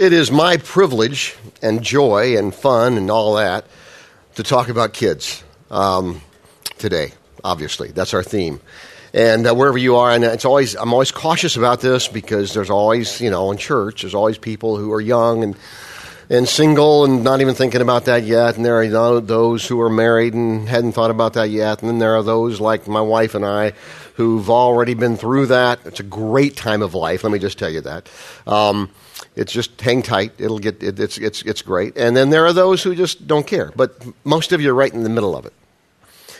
It is my privilege and joy and fun and all that to talk about kids um, today. Obviously, that's our theme. And uh, wherever you are, and it's always I'm always cautious about this because there's always you know in church there's always people who are young and and single and not even thinking about that yet, and there are those who are married and hadn't thought about that yet, and then there are those like my wife and I who've already been through that. It's a great time of life. Let me just tell you that. Um, it's just hang tight. It'll get it, it's it's it's great. And then there are those who just don't care. But most of you are right in the middle of it.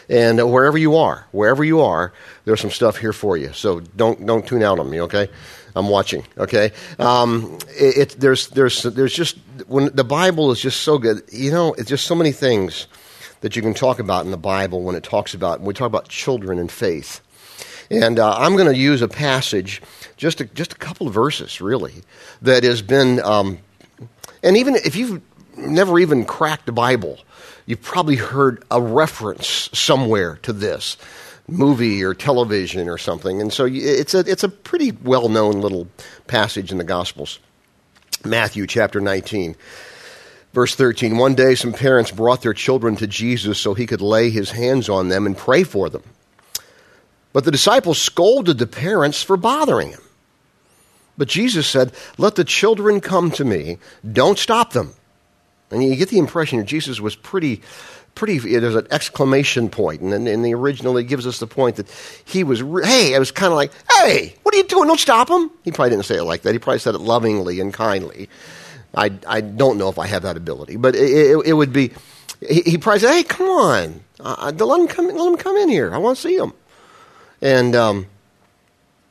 And wherever you are, wherever you are, there's some stuff here for you. So don't don't tune out on me, okay? I'm watching, okay? Um, it, it, there's there's there's just when the Bible is just so good. You know, it's just so many things that you can talk about in the Bible when it talks about when we talk about children and faith. And uh, I'm going to use a passage, just a, just a couple of verses, really, that has been, um, and even if you've never even cracked the Bible, you've probably heard a reference somewhere to this movie or television or something. And so it's a, it's a pretty well known little passage in the Gospels. Matthew chapter 19. Verse 13 One day some parents brought their children to Jesus so he could lay his hands on them and pray for them. But the disciples scolded the parents for bothering him. But Jesus said, Let the children come to me, don't stop them. And you get the impression that Jesus was pretty, pretty, there's an exclamation point, and in the original it gives us the point that he was, hey, I was kind of like, hey, what are you doing? Don't stop him. He probably didn't say it like that. He probably said it lovingly and kindly. I, I don't know if I have that ability, but it, it, it would be, he, he, probably said, hey, come on, uh, let, him come, let him come in here. I want to see him. And um,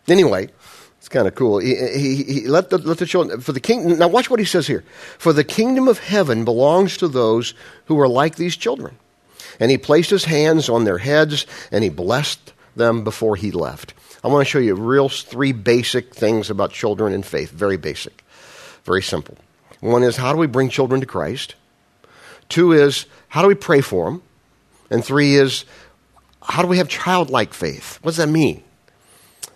anyway, it's kind of cool. He, he, he, let, the, let the children, for the king, now watch what he says here. For the kingdom of heaven belongs to those who are like these children. And he placed his hands on their heads and he blessed them before he left. I want to show you real three basic things about children and faith. Very basic, very simple. One is how do we bring children to Christ? Two is how do we pray for them? And three is how do we have childlike faith? What does that mean?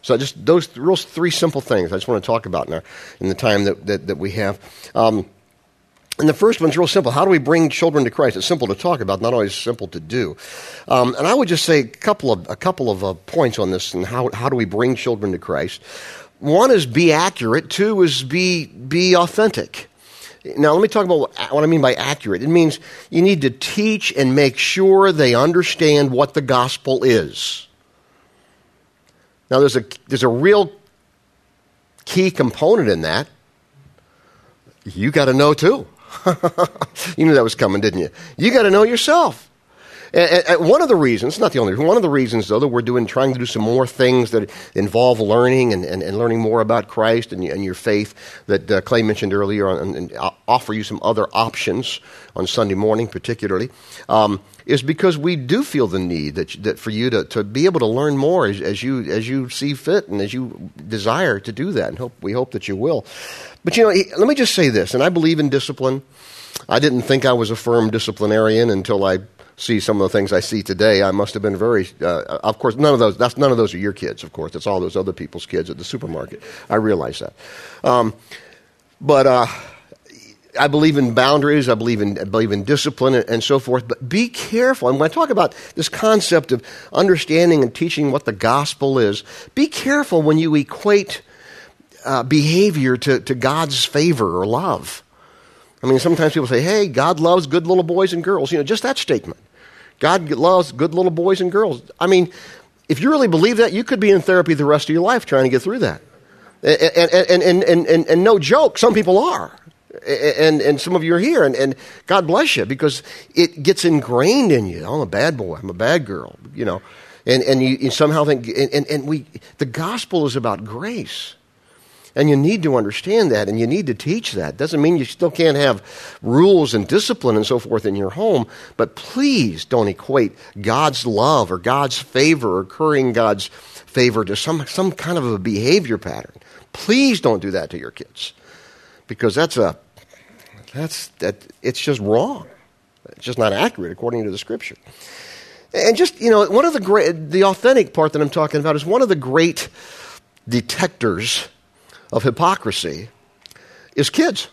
So just those real three simple things I just want to talk about in, our, in the time that, that, that we have. Um, and the first one's real simple. How do we bring children to Christ? It's simple to talk about, not always simple to do. Um, and I would just say a couple of, a couple of uh, points on this and how, how do we bring children to Christ. One is be accurate. Two is be, be authentic. Now, let me talk about what I mean by accurate. It means you need to teach and make sure they understand what the gospel is. Now, there's a, there's a real key component in that. You got to know too. you knew that was coming, didn't you? You got to know yourself. And, and one of the reasons, not the only one of the reasons, though, that we're doing, trying to do some more things that involve learning and, and, and learning more about Christ and, and your faith that uh, Clay mentioned earlier, on, and, offer you some other options on Sunday morning, particularly, um, is because we do feel the need that, that for you to, to be able to learn more as, as, you, as you see fit and as you desire to do that. And hope, we hope that you will. But, you know, let me just say this, and I believe in discipline. I didn't think I was a firm disciplinarian until I see some of the things I see today, I must have been very. Uh, of course, none of those. That's none of those are your kids. Of course, it's all those other people's kids at the supermarket. I realize that, um, but uh, I believe in boundaries. I believe in I believe in discipline and, and, so forth. But be careful. And when I talk about this concept of understanding and teaching what the gospel is, be careful when you equate uh, behavior to, to God's favor or love. I mean, sometimes people say, hey, God loves good little boys and girls. You know, just that statement. God loves good little boys and girls. I mean, if you really believe that, you could be in therapy the rest of your life trying to get through that. And, and, and, and, and, and no joke, some people are. And, and some of you are here, and, and God bless you because it gets ingrained in you. I'm a bad boy, I'm a bad girl, you know. And, and you, you somehow think, and, and we, the gospel is about grace. And you need to understand that and you need to teach that. Doesn't mean you still can't have rules and discipline and so forth in your home, but please don't equate God's love or God's favor or currying God's favor to some, some kind of a behavior pattern. Please don't do that to your kids because that's a, that's, that, it's just wrong. It's just not accurate according to the scripture. And just, you know, one of the great, the authentic part that I'm talking about is one of the great detectors of hypocrisy is kids.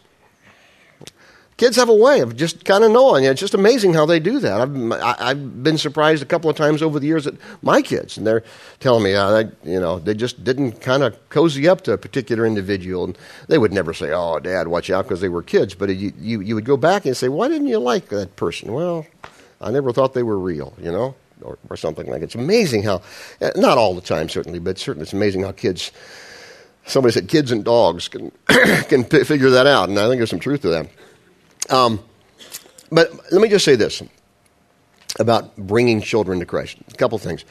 kids have a way of just kind of knowing. It's just amazing how they do that. I've, I've been surprised a couple of times over the years at my kids, and they're telling me, uh, they, you know, they just didn't kind of cozy up to a particular individual. And they would never say, oh, Dad, watch out, because they were kids. But you, you, you would go back and say, why didn't you like that person? Well, I never thought they were real, you know, or, or something like it. It's amazing how, uh, not all the time, certainly, but certainly it's amazing how kids somebody said kids and dogs can can p- figure that out, and I think there's some truth to that. Um, but let me just say this about bringing children to Christ. A couple things.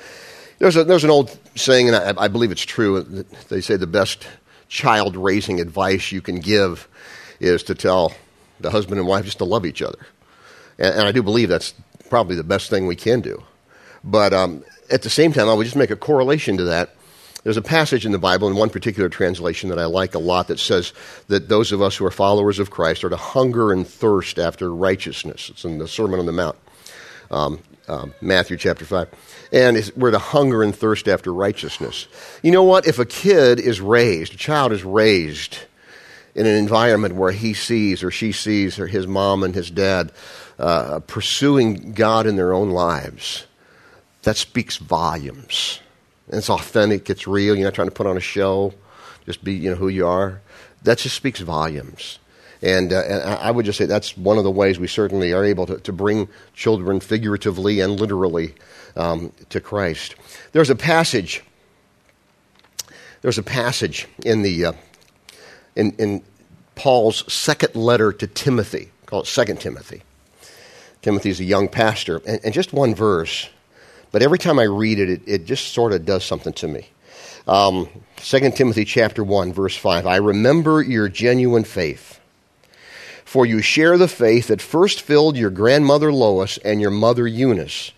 There's, a, there's an old saying, and I, I believe it's true. They say the best child raising advice you can give is to tell the husband and wife just to love each other. And, and I do believe that's probably the best thing we can do. But um, at the same time, I would just make a correlation to that there's a passage in the Bible, in one particular translation that I like a lot, that says that those of us who are followers of Christ are to hunger and thirst after righteousness. It's in the Sermon on the Mount, um, um, Matthew chapter 5. And we're to hunger and thirst after righteousness. You know what? If a kid is raised, a child is raised in an environment where he sees or she sees or his mom and his dad uh, pursuing God in their own lives, that speaks volumes it's authentic, it's real. You're not trying to put on a show, just be you know who you are. That just speaks volumes. And, uh, and I would just say that's one of the ways we certainly are able to, to bring children figuratively and literally um, to Christ. There's a passage. There's a passage in the uh, in, in Paul's second letter to Timothy, called Second Timothy. Timothy's a young pastor, and, and just one verse but every time I read it, it, it just sort of does something to me. Um, 2 Timothy chapter 1, verse 5. I remember your genuine faith, for you share the faith that first filled your grandmother Lois and your mother Eunice.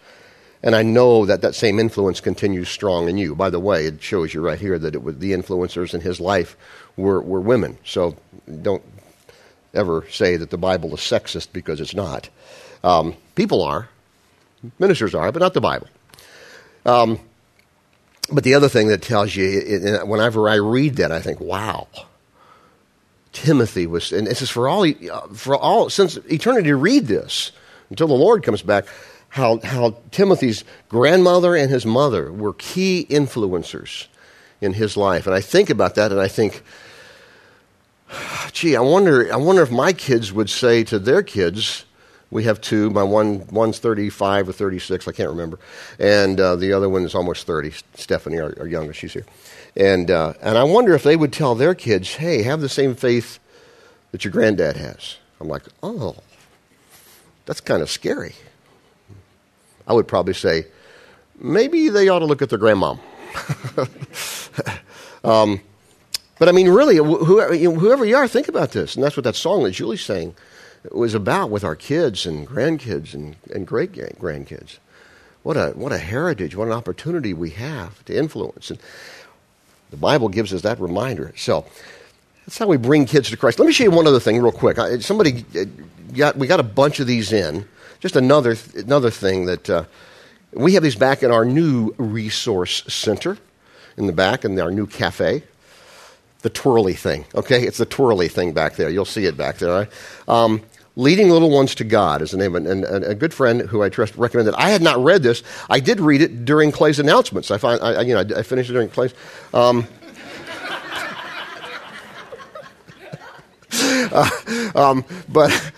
And I know that that same influence continues strong in you. By the way, it shows you right here that it was the influencers in his life were, were women. So don't ever say that the Bible is sexist because it's not. Um, people are, ministers are, but not the Bible. Um, but the other thing that tells you, whenever I read that, I think, wow. Timothy was, and this is for all, for all, since eternity, read this until the Lord comes back, how, how Timothy's grandmother and his mother were key influencers in his life. And I think about that and I think, gee, I wonder, I wonder if my kids would say to their kids, we have two. My one one's 35 or 36, I can't remember, and uh, the other one is almost 30. Stephanie, our, our youngest, she's here, and uh, and I wonder if they would tell their kids, "Hey, have the same faith that your granddad has." I'm like, "Oh, that's kind of scary." I would probably say, maybe they ought to look at their grandmom. um, but I mean, really, whoever, you are, think about this, and that's what that song that Julie's saying was about with our kids and grandkids and, and great grandkids. What a, what a heritage, what an opportunity we have to influence. And the Bible gives us that reminder. So that's how we bring kids to Christ. Let me show you one other thing real quick. Somebody uh, got, we got a bunch of these in. Just another, another thing that uh, we have these back in our new resource center in the back in our new cafe the twirly thing. Okay, it's the twirly thing back there. You'll see it back there. Right? Um, Leading Little Ones to God is the name. And, and, and, a good friend who I trust recommended. I had not read this. I did read it during Clay's announcements. I find, I, you know, I finished it during Clay's. Um, uh, um, but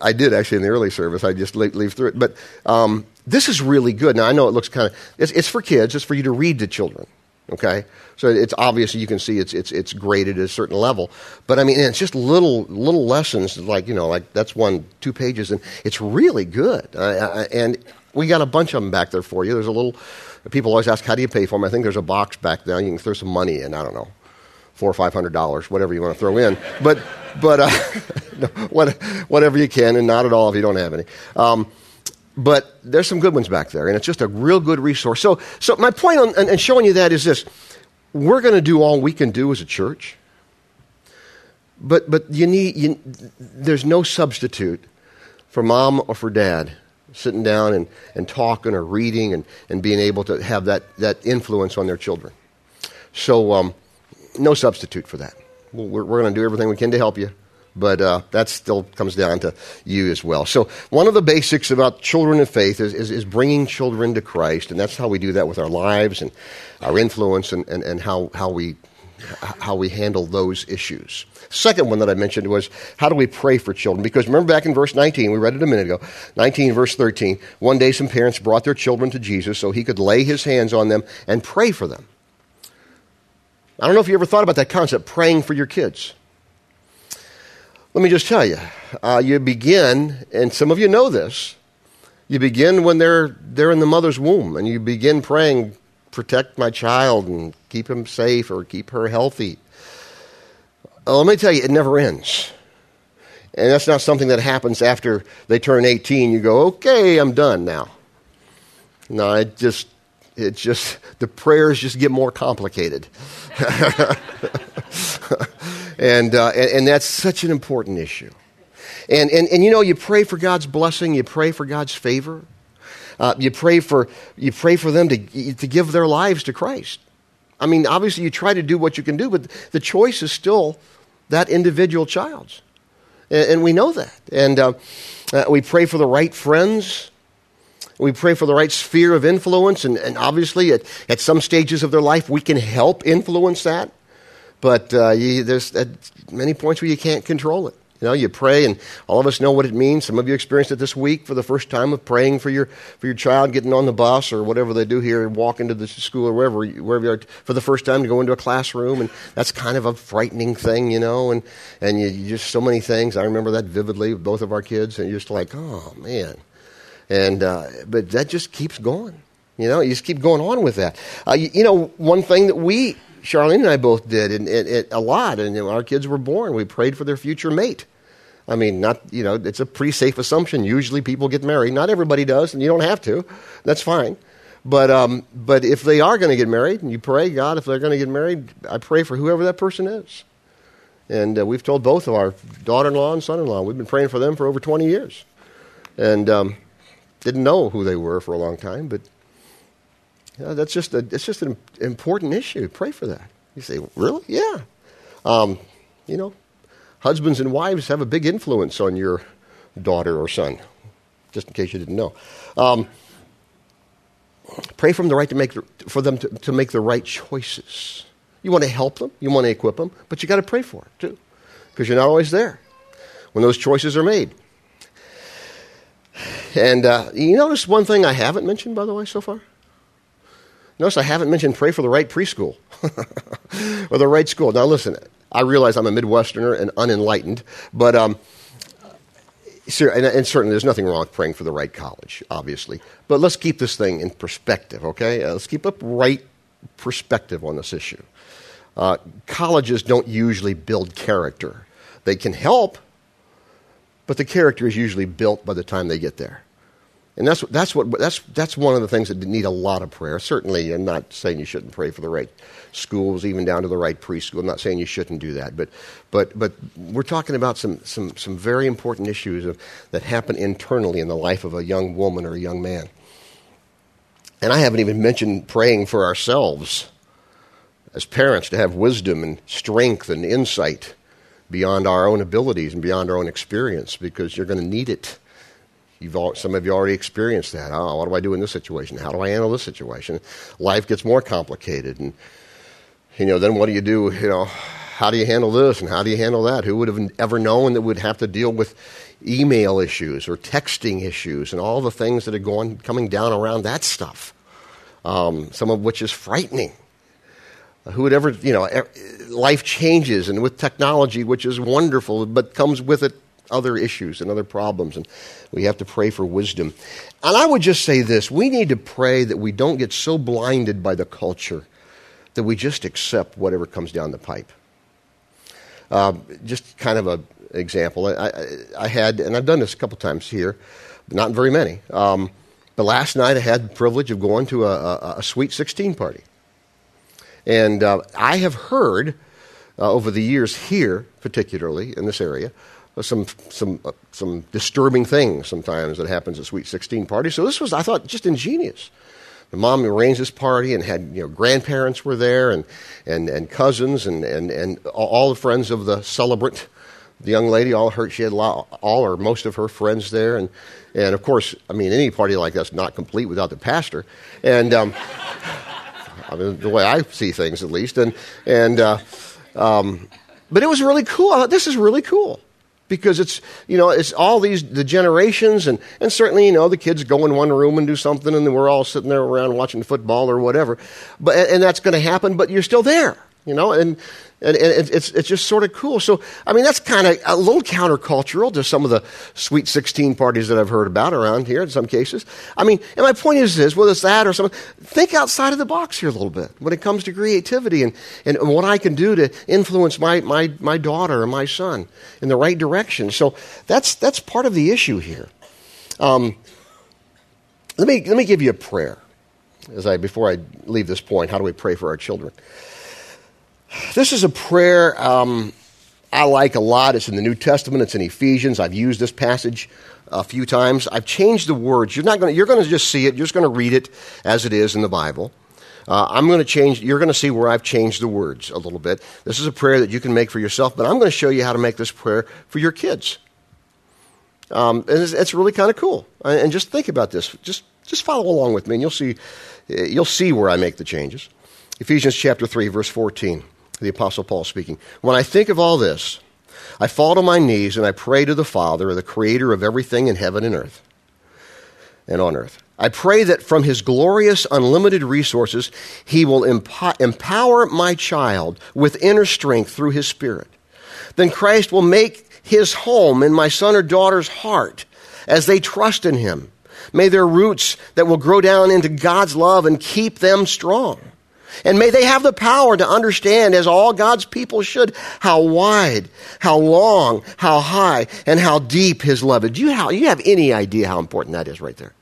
I did actually in the early service. I just leave, leave through it. But um, this is really good. Now I know it looks kind of. It's, it's for kids. It's for you to read to children. Okay, so it's obvious you can see it's it's it's graded at a certain level, but I mean it's just little little lessons like you know like that's one two pages and it's really good and we got a bunch of them back there for you. There's a little people always ask how do you pay for them. I think there's a box back there. You can throw some money in. I don't know four or five hundred dollars, whatever you want to throw in, but but uh, whatever you can and not at all if you don't have any. Um, but there's some good ones back there, and it's just a real good resource. So, so my point on and showing you that is this: we're going to do all we can do as a church, but but you need you, there's no substitute for mom or for dad sitting down and, and talking or reading and, and being able to have that, that influence on their children. So, um, no substitute for that. We're, we're going to do everything we can to help you. But uh, that still comes down to you as well. So, one of the basics about children of faith is, is, is, bringing children to Christ, and that's how we do that with our lives and our influence and, and, and how, how, we, how we handle those issues. Second one that I mentioned was how do we pray for children? Because remember back in verse 19, we read it a minute ago, 19, verse 13, one day some parents brought their children to Jesus so he could lay his hands on them and pray for them. I don't know if you ever thought about that concept, praying for your kids. Let me just tell you, uh, you begin, and some of you know this, you begin when they're, they're in the mother's womb, and you begin praying, protect my child and keep him safe or keep her healthy. Uh, let me tell you, it never ends. And that's not something that happens after they turn 18. You go, okay, I'm done now. No, it just, it just, the prayers just get more complicated. And, uh, and, and, that's such an important issue. And, and, and you know, you pray for God's blessing, you pray for God's favor. Uh, you, pray for, you pray for them to, to give their lives to Christ. I mean, obviously, you try to do what you can do, but the choice is still that individual child's. And, and we know that. And uh, uh, we pray for the right friends. We pray for the right sphere of influence. And, and obviously, at, at some stages of their life, we can help influence that. But uh, you, there's many points where you can't control it. You know, you pray, and all of us know what it means. Some of you experienced it this week for the first time of praying for your for your child getting on the bus or whatever they do here, and walk into the school or wherever wherever you are for the first time to go into a classroom, and that's kind of a frightening thing, you know. And and you, you just so many things. I remember that vividly with both of our kids, and you're just like, oh man. And uh, but that just keeps going. You know, you just keep going on with that. Uh, you, you know, one thing that we Charlene and I both did, and, a lot. And you know, our kids were born. We prayed for their future mate. I mean, not you know, it's a pretty safe assumption. Usually, people get married. Not everybody does, and you don't have to. That's fine. But um, but if they are going to get married, and you pray, God, if they're going to get married, I pray for whoever that person is. And uh, we've told both of our daughter-in-law and son-in-law. We've been praying for them for over 20 years, and um, didn't know who they were for a long time, but that's just a, it's just an important issue. Pray for that. You say, really? Yeah. Um, you know, husbands and wives have a big influence on your daughter or son, just in case you didn't know. Um, pray for them the right to make for them to, to make the right choices. You want to help them, you want to equip them, but you got to pray for it too, because you're not always there when those choices are made. And uh, you notice one thing I haven't mentioned, by the way, so far. Notice I haven't mentioned pray for the right preschool or the right school. Now, listen, I realize I'm a Midwesterner and unenlightened, but um, and, and, certainly there's nothing wrong with praying for the right college, obviously. But let's keep this thing in perspective, okay? Uh, let's keep a right perspective on this issue. Uh, colleges don't usually build character. They can help, but the character is usually built by the time they get there. And that's, that's, what, that's, that's one of the things that need a lot of prayer. Certainly, I'm not saying you shouldn't pray for the right schools, even down to the right preschool. I'm not saying you shouldn't do that. But, but, but we're talking about some, some, some very important issues of, that happen internally in the life of a young woman or a young man. And I haven't even mentioned praying for ourselves as parents to have wisdom and strength and insight beyond our own abilities and beyond our own experience because you're going to need it You've all, some of you already experienced that. Oh, what do I do in this situation? How do I handle this situation? Life gets more complicated, and you know, then what do you do? You know, how do you handle this and how do you handle that? Who would have ever known that we'd have to deal with email issues or texting issues and all the things that are going coming down around that stuff? Um, some of which is frightening. Who would ever, you know, life changes, and with technology, which is wonderful, but comes with it other issues and other problems, and we have to pray for wisdom. And I would just say this we need to pray that we don't get so blinded by the culture that we just accept whatever comes down the pipe. Uh, just kind of an example. I, I, I, had, and I've done this a couple times here, but not very many. Um, but last night I had the privilege of going to a, a, a Sweet 16 party. And uh, I have heard uh, over the years here, particularly in this area, some some uh, some disturbing things sometimes that happens at Sweet 16 parties. So this was, I thought, just ingenious. The mom arranged this party and had you know grandparents were there and and, and cousins and, and, and all the friends of the celebrant the young lady, all her, she had all or most of her friends there, and and of course, I mean, any party like that's not complete without the pastor, and um, I mean, the way I see things at least, and and uh, um, but it was really cool. I thought this is really cool because it's you know it's all these the generations and and certainly you know the kids go in one room and do something and we're all sitting there around watching football or whatever. But and that's going to happen but you're still there you know and and, and it's, it's just sort of cool. So, I mean, that's kind of a little countercultural to some of the Sweet 16 parties that I've heard about around here in some cases. I mean, and my point is this, whether it's that or something, think outside of the box here a little bit when it comes to creativity and, and what I can do to influence my, my, my daughter and my son in the right direction. So that's, that's part of the issue here. Um, let, me, let me give you a prayer as I, before I leave this point. How do we pray for our children? This is a prayer um, I like a lot. It's in the New Testament. It's in Ephesians. I've used this passage a few times. I've changed the words. You're not going. You're going to just see it. You're just going to read it as it is in the Bible. Uh, I'm going to change. You're going to see where I've changed the words a little bit. This is a prayer that you can make for yourself, but I'm going to show you how to make this prayer for your kids. Um, it's, it's really kind of cool. And just think about this. Just just follow along with me, and you'll see you'll see where I make the changes. Ephesians chapter three, verse fourteen the Apostle Paul speaking. When I think of all this, I fall to my knees and I pray to the Father, the creator of everything in heaven and earth and on earth. I pray that from his glorious, unlimited resources, he will empower my child with inner strength through his Spirit. Then Christ will make his home in my son or daughter's heart as they trust in him. May their roots that will grow down into God's love and keep them strong. And may they have the power to understand, as all God's people should, how wide, how long, how high, and how deep His love is. Do you, you have any idea how important that is right there?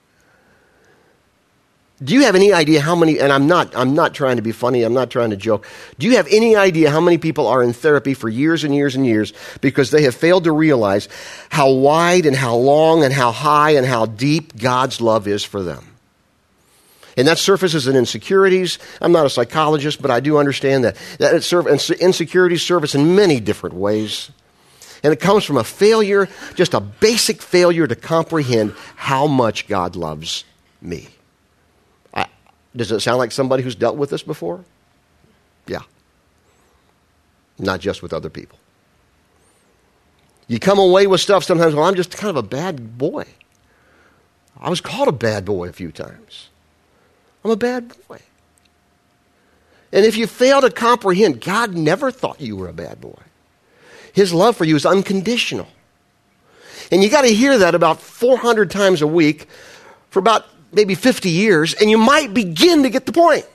Do you have any idea how many, and I'm not, I'm not trying to be funny, I'm not trying to joke. Do you have any idea how many people are in therapy for years and years and years because they have failed to realize how wide and how long and how high and how deep God's love is for them? And that surfaces in insecurities. I'm not a psychologist, but I do understand that, that it serve, insecurities surface in many different ways. And it comes from a failure, just a basic failure to comprehend how much God loves me. I, does it sound like somebody who's dealt with this before? Yeah. Not just with other people. You come away with stuff sometimes, well, I'm just kind of a bad boy. I was called a bad boy a few times. I'm a bad boy. And if you fail to comprehend, God never thought you were a bad boy. His love for you is unconditional. And you got to hear that about 400 times a week for about maybe 50 years, and you might begin to get the point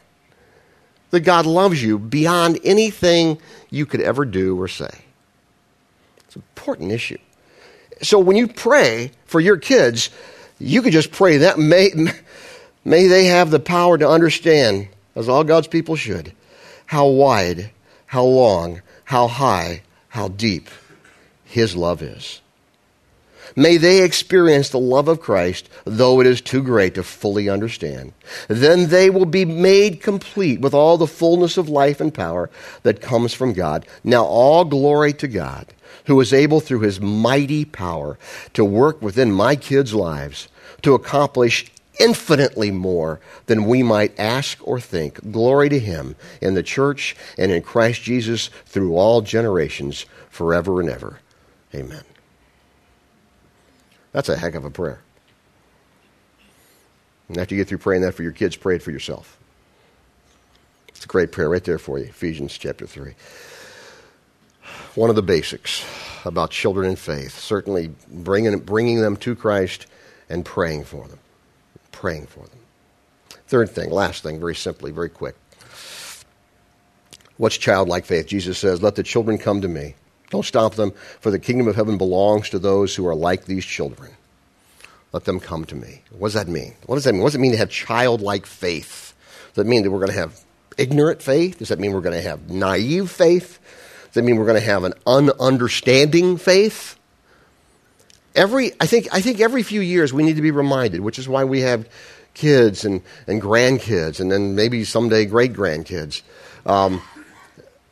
that God loves you beyond anything you could ever do or say. It's an important issue. So when you pray for your kids, you could just pray that may, May they have the power to understand, as all God's people should, how wide, how long, how high, how deep His love is. May they experience the love of Christ, though it is too great to fully understand. Then they will be made complete with all the fullness of life and power that comes from God. Now, all glory to God, who is able through his mighty power to work within my kids' lives to accomplish infinitely more than we might ask or think. Glory to Him in the church and in Christ Jesus through all generations, forever and ever. Amen. That's a heck of a prayer. And after you get through praying that for your kids, pray it for yourself. It's a great prayer right there for you, Ephesians chapter 3. One of the basics about children in faith, certainly bringing, bringing them to Christ and praying for them praying for them. Third thing, last thing, very simply, very quick. What's childlike faith? Jesus says, Let the children come to me. Don't stop them, for the kingdom of heaven belongs to those who are like these children. Let them come to me. What does that mean? What does that mean? What does it mean to have childlike faith? Does that mean that we're going to have ignorant faith? Does that mean we're going to have naive faith? Does that mean we're going to have an ununderstanding faith? Every I think I think every few years we need to be reminded, which is why we have kids and, and grandkids and then maybe someday great grandkids. Um,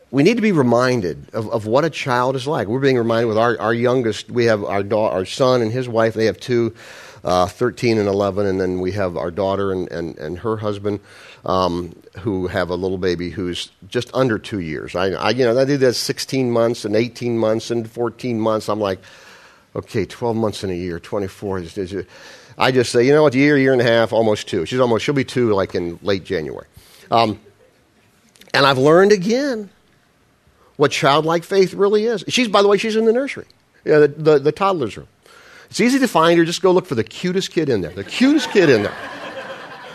we need to be reminded of, of what a child is like. We're being reminded with our, our youngest, we have our, da- our son and his wife, they have two, uh, 13 and 11, and then we have our daughter and, and, and her husband um, who have a little baby who's just under two years. I, I, you know, I did that 16 months and 18 months and 14 months. I'm like, okay, 12 months in a year, 24. Is, is, I just say, you know what, a year, year and a half, almost two. She's almost, she'll be two like in late January. Um, and I've learned again what childlike faith really is. She's, by the way, she's in the nursery, the, the, the toddler's room. It's easy to find her. Just go look for the cutest kid in there. The cutest kid in there.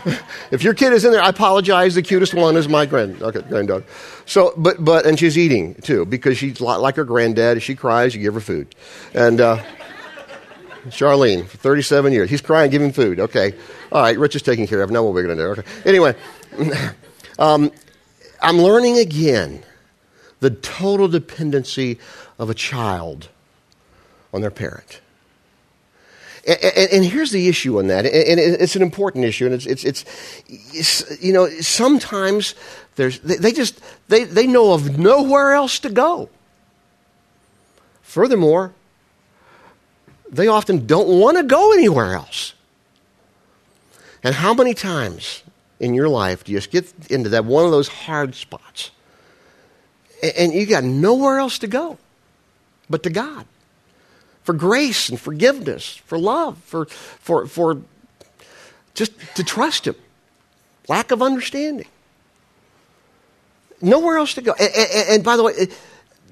if your kid is in there, I apologize. The cutest one is my grand, okay, granddaughter. So, but, but, and she's eating too because she's like her granddad. If she cries, you give her food. And, uh, Charlene, for 37 years. He's crying, give him food. Okay. All right, Rich is taking care of. Now what we're going to do. Okay. Anyway, um, I'm learning again the total dependency of a child on their parent. And, and, here's the issue on that, and it's an important issue, and it's, it's, it's, it's you know, sometimes there's, they, they just, they, they know of nowhere else to go. Furthermore, they often don't want to go anywhere else. And how many times in your life do you just get into that one of those hard spots and you got nowhere else to go but to God? For grace and forgiveness, for love, for, for, for just to trust Him. Lack of understanding. Nowhere else to go. And, and, and by the way,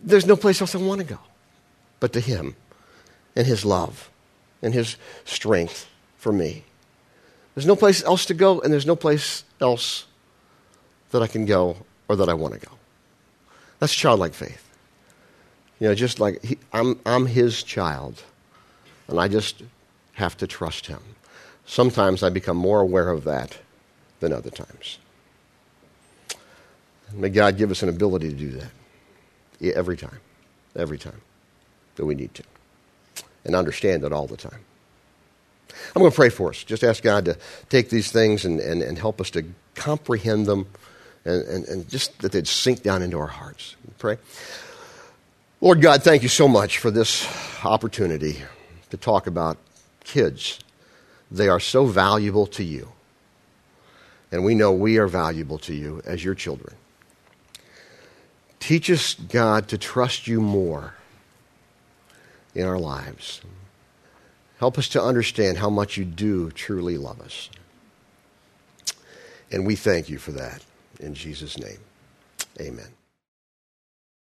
there's no place else I want to go but to Him and His love and His strength for me. There's no place else to go, and there's no place else that I can go or that I want to go. That's childlike faith. You know, just like he, I'm, I'm His child, and I just have to trust Him. Sometimes I become more aware of that than other times. May God give us an ability to do that every time, every time that we need to and understand it all the time. I'm going to pray for us. Just ask God to take these things and, and, and help us to comprehend them and, and, and just that they'd sink down into our hearts. Pray. Lord God, thank you so much for this opportunity to talk about kids. They are so valuable to you. And we know we are valuable to you as your children. Teach us, God, to trust you more in our lives. Help us to understand how much you do truly love us. And we thank you for that. In Jesus' name, amen.